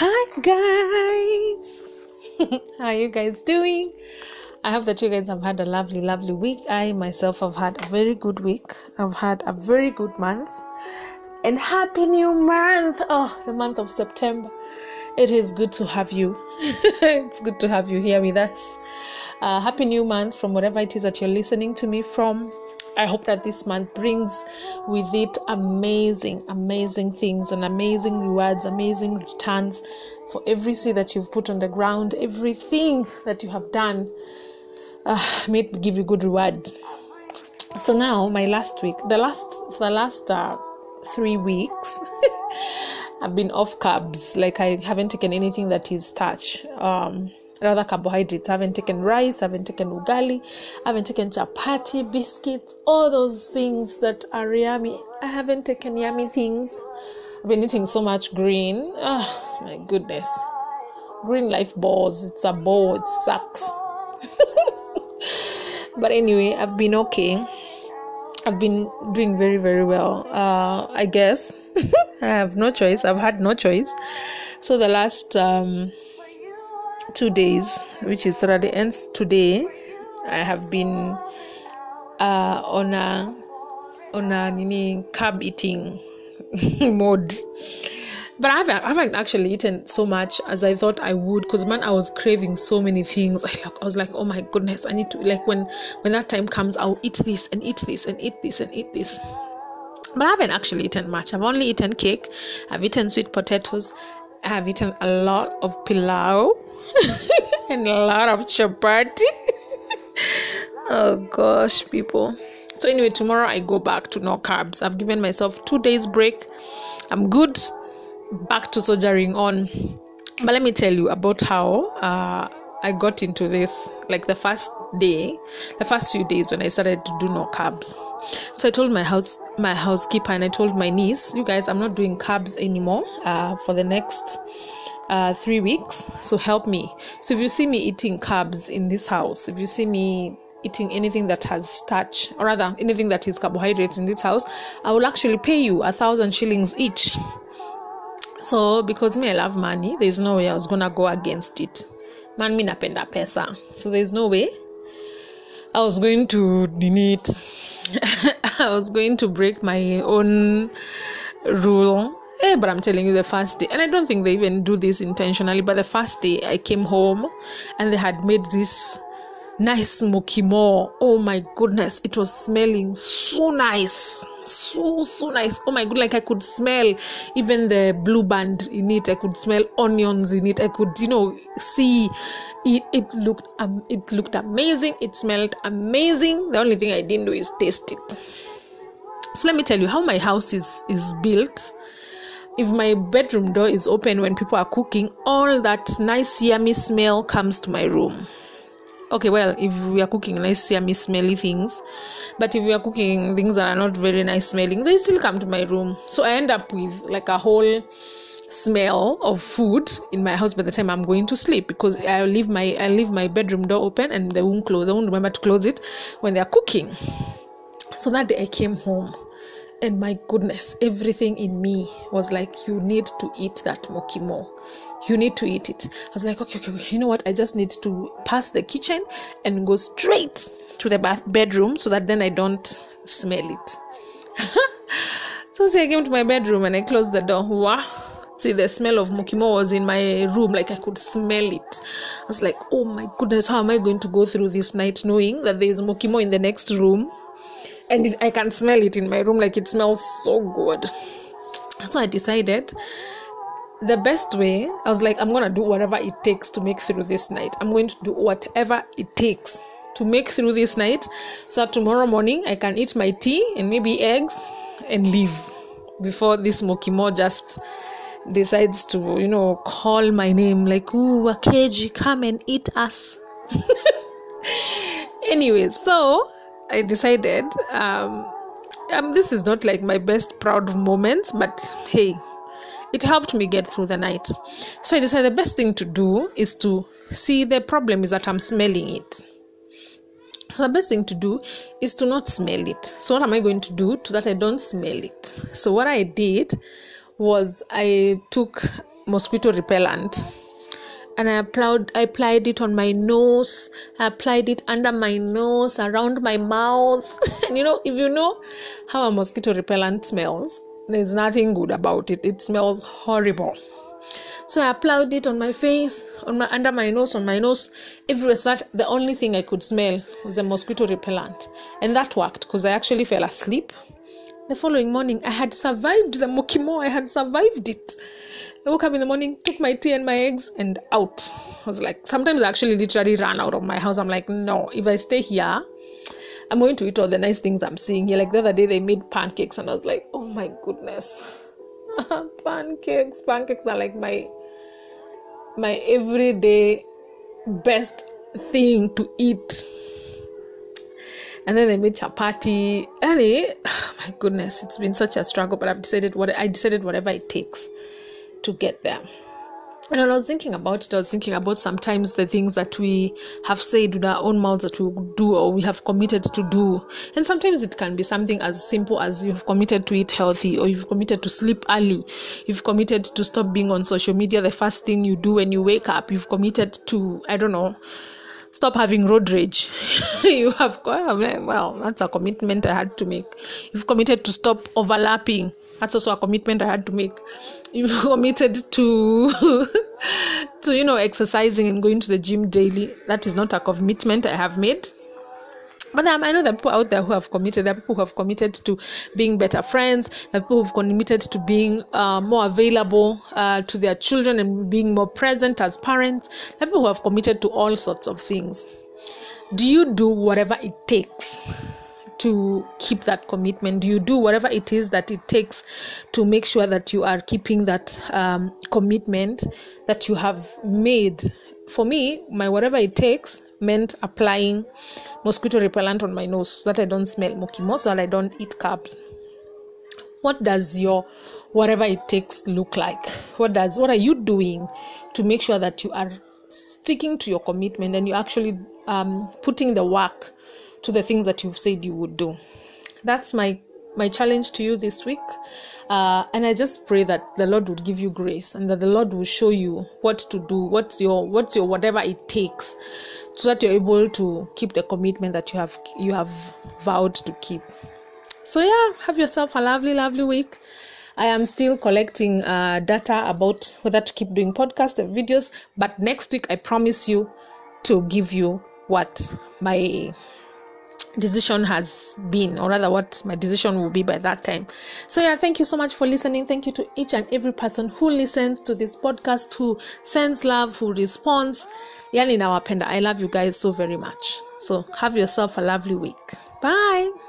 Hi guys, how are you guys doing? I hope that you guys have had a lovely, lovely week. I myself have had a very good week. I've had a very good month, and happy new month! Oh, the month of September. It is good to have you. it's good to have you here with us. Uh, happy new month from whatever it is that you're listening to me from. I hope that this month brings with it amazing, amazing things and amazing rewards, amazing returns for every seed that you've put on the ground, everything that you have done. Uh, may it give you good reward. So now, my last week, the last for the last uh, three weeks, I've been off carbs. Like I haven't taken anything that is starch. Um, rather carbohydrates. I haven't taken rice, I haven't taken ugali, I haven't taken chapati, biscuits, all those things that are yummy. I haven't taken yummy things. I've been eating so much green. Oh my goodness. Green life balls. It's a ball, it sucks. but anyway, I've been okay. I've been doing very, very well. Uh, I guess I have no choice. I've had no choice. So the last um, two days, which is Saturday ends today, I have been uh, on a on a nini carb eating mode. But I haven't, I haven't actually eaten so much as I thought I would because man, I was craving so many things. I like I was like, oh my goodness, I need to like when when that time comes, I'll eat this and eat this and eat this and eat this. But I haven't actually eaten much. I've only eaten cake. I've eaten sweet potatoes. I have eaten a lot of pilau and a lot of chapati. oh gosh, people. So anyway, tomorrow I go back to no carbs. I've given myself two days break. I'm good. Back to soldiering on. But let me tell you about how uh, I got into this. Like the first day, the first few days when I started to do no carbs. So I told my house, my housekeeper, and I told my niece, "You guys, I'm not doing carbs anymore uh, for the next." uh, three weeks. So help me. So if you see me eating carbs in this house, if you see me eating anything that has starch, or rather anything that is carbohydrates in this house, I will actually pay you a thousand shillings each. So because me, I love money, there's no way I was gonna go against it. Man, me napenda pesa. So there's no way. I was going to need I was going to break my own rule. Eh, but I'm telling you, the first day, and I don't think they even do this intentionally, but the first day I came home and they had made this nice mokimo. Oh my goodness, it was smelling so nice. So, so nice. Oh my god, like I could smell even the blue band in it. I could smell onions in it. I could, you know, see it, it looked um, it looked amazing. It smelled amazing. The only thing I didn't do is taste it. So let me tell you how my house is is built if my bedroom door is open when people are cooking, all that nice yummy smell comes to my room. Okay, well, if we are cooking nice yummy smelly things, but if we are cooking things that are not very nice smelling, they still come to my room. So I end up with like a whole smell of food in my house by the time I'm going to sleep because I leave my I leave my bedroom door open and they won't close. They won't remember to close it when they are cooking. So that day I came home and my goodness everything in me was like you need to eat that mokimo you need to eat it. I was like okay, okay okay. You know what? I just need to pass the kitchen and go straight to the bath bedroom so that then i don't smell it. So see, i came to my bedroom and i closed the door. Wow see the smell of mokimo was in my room like i could smell it. I was like oh my goodness how am i going to go through this night knowing that there is mokimo in the next room and it, I can smell it in my room? Like it smells so good. So I decided the best way, I was like, I'm gonna do whatever it takes to make through this night. I'm going to do whatever it takes to make through this night so tomorrow morning I can eat my tea and maybe eggs and leave before this Mokimo just decides to, you know, call my name like, ooh, Wakeji, come and eat us. anyway, so I decided um, um, this is not like my best proud moment, but hey, it helped me get through the night. So I decided the best thing to do is to see the problem is that I'm smelling it. So the best thing to do is to not smell it. So what am I going to do to that I don't smell it? So what I did was I took mosquito repellent and I applied I applied it on my nose. I applied it under my nose, around my mouth. and you know, if you know how a mosquito repellent smells, there's nothing good about it. It smells horrible. So I applied it on my face, on my under my nose, on my nose, everywhere. So the only thing I could smell was a mosquito repellent, and that worked because I actually fell asleep. The following morning, I had survived the mokimo. I had survived it. I woke up in the morning, took my tea and my eggs, and out. I was like, sometimes I actually literally ran out of my house. I'm like, no, if I stay here, I'm going to eat all the nice things I'm seeing here. Like the other day, they made pancakes, and I was like, oh my goodness, pancakes! Pancakes are like my my everyday best thing to eat. And then they made chapati. Anyway, oh my goodness, it's been such a struggle, but I've decided what I decided whatever it takes to get there. And when I was thinking about it, I was thinking about sometimes the things that we have said with our own mouths that we do or we have committed to do. And sometimes it can be something as simple as you've committed to eat healthy or you've committed to sleep early. You've committed to stop being on social media the first thing you do when you wake up. You've committed to, I don't know, stop having road rage. you have, well, that's a commitment I had to make. You've committed to stop overlapping that's also a commitment i had to make you've committed to to you know exercising and going to the gym daily that is not a commitment i have made but um, I know there are people out there who have committed. There are people who have committed to being better friends. There are people who have committed to being uh, more available uh, to their children and being more present as parents. There are people who have committed to all sorts of things. Do you do whatever it takes to keep that commitment. You do whatever it is that it takes to make sure that you are keeping that um, commitment that you have made. For me my whatever it takes meant applying mosquito repellent on my nose so that i don't smell mokimo so that i don't eat carbs. What does your whatever it takes look like? What does what are you doing to make sure that you are sticking to your commitment and you're actually um, putting the work to the things that you've said you would do. That's my my challenge to you this week. Uh, and I just pray that the Lord would give you grace and that the Lord will show you what to do, what's your what's your whatever it takes, so that you're able to keep the commitment that you have you have vowed to keep. So yeah, have yourself a lovely, lovely week. I am still collecting uh, data about whether to keep doing podcast and videos, but next week I promise you to give you what my decision has been or rather what my decision will be by that time. So yeah thank you so much for listening. Thank you to each and every person who listens to this podcast who sends love who responds. Yani nawapenda i love you guys so very much. So have yourself a lovely week. Bye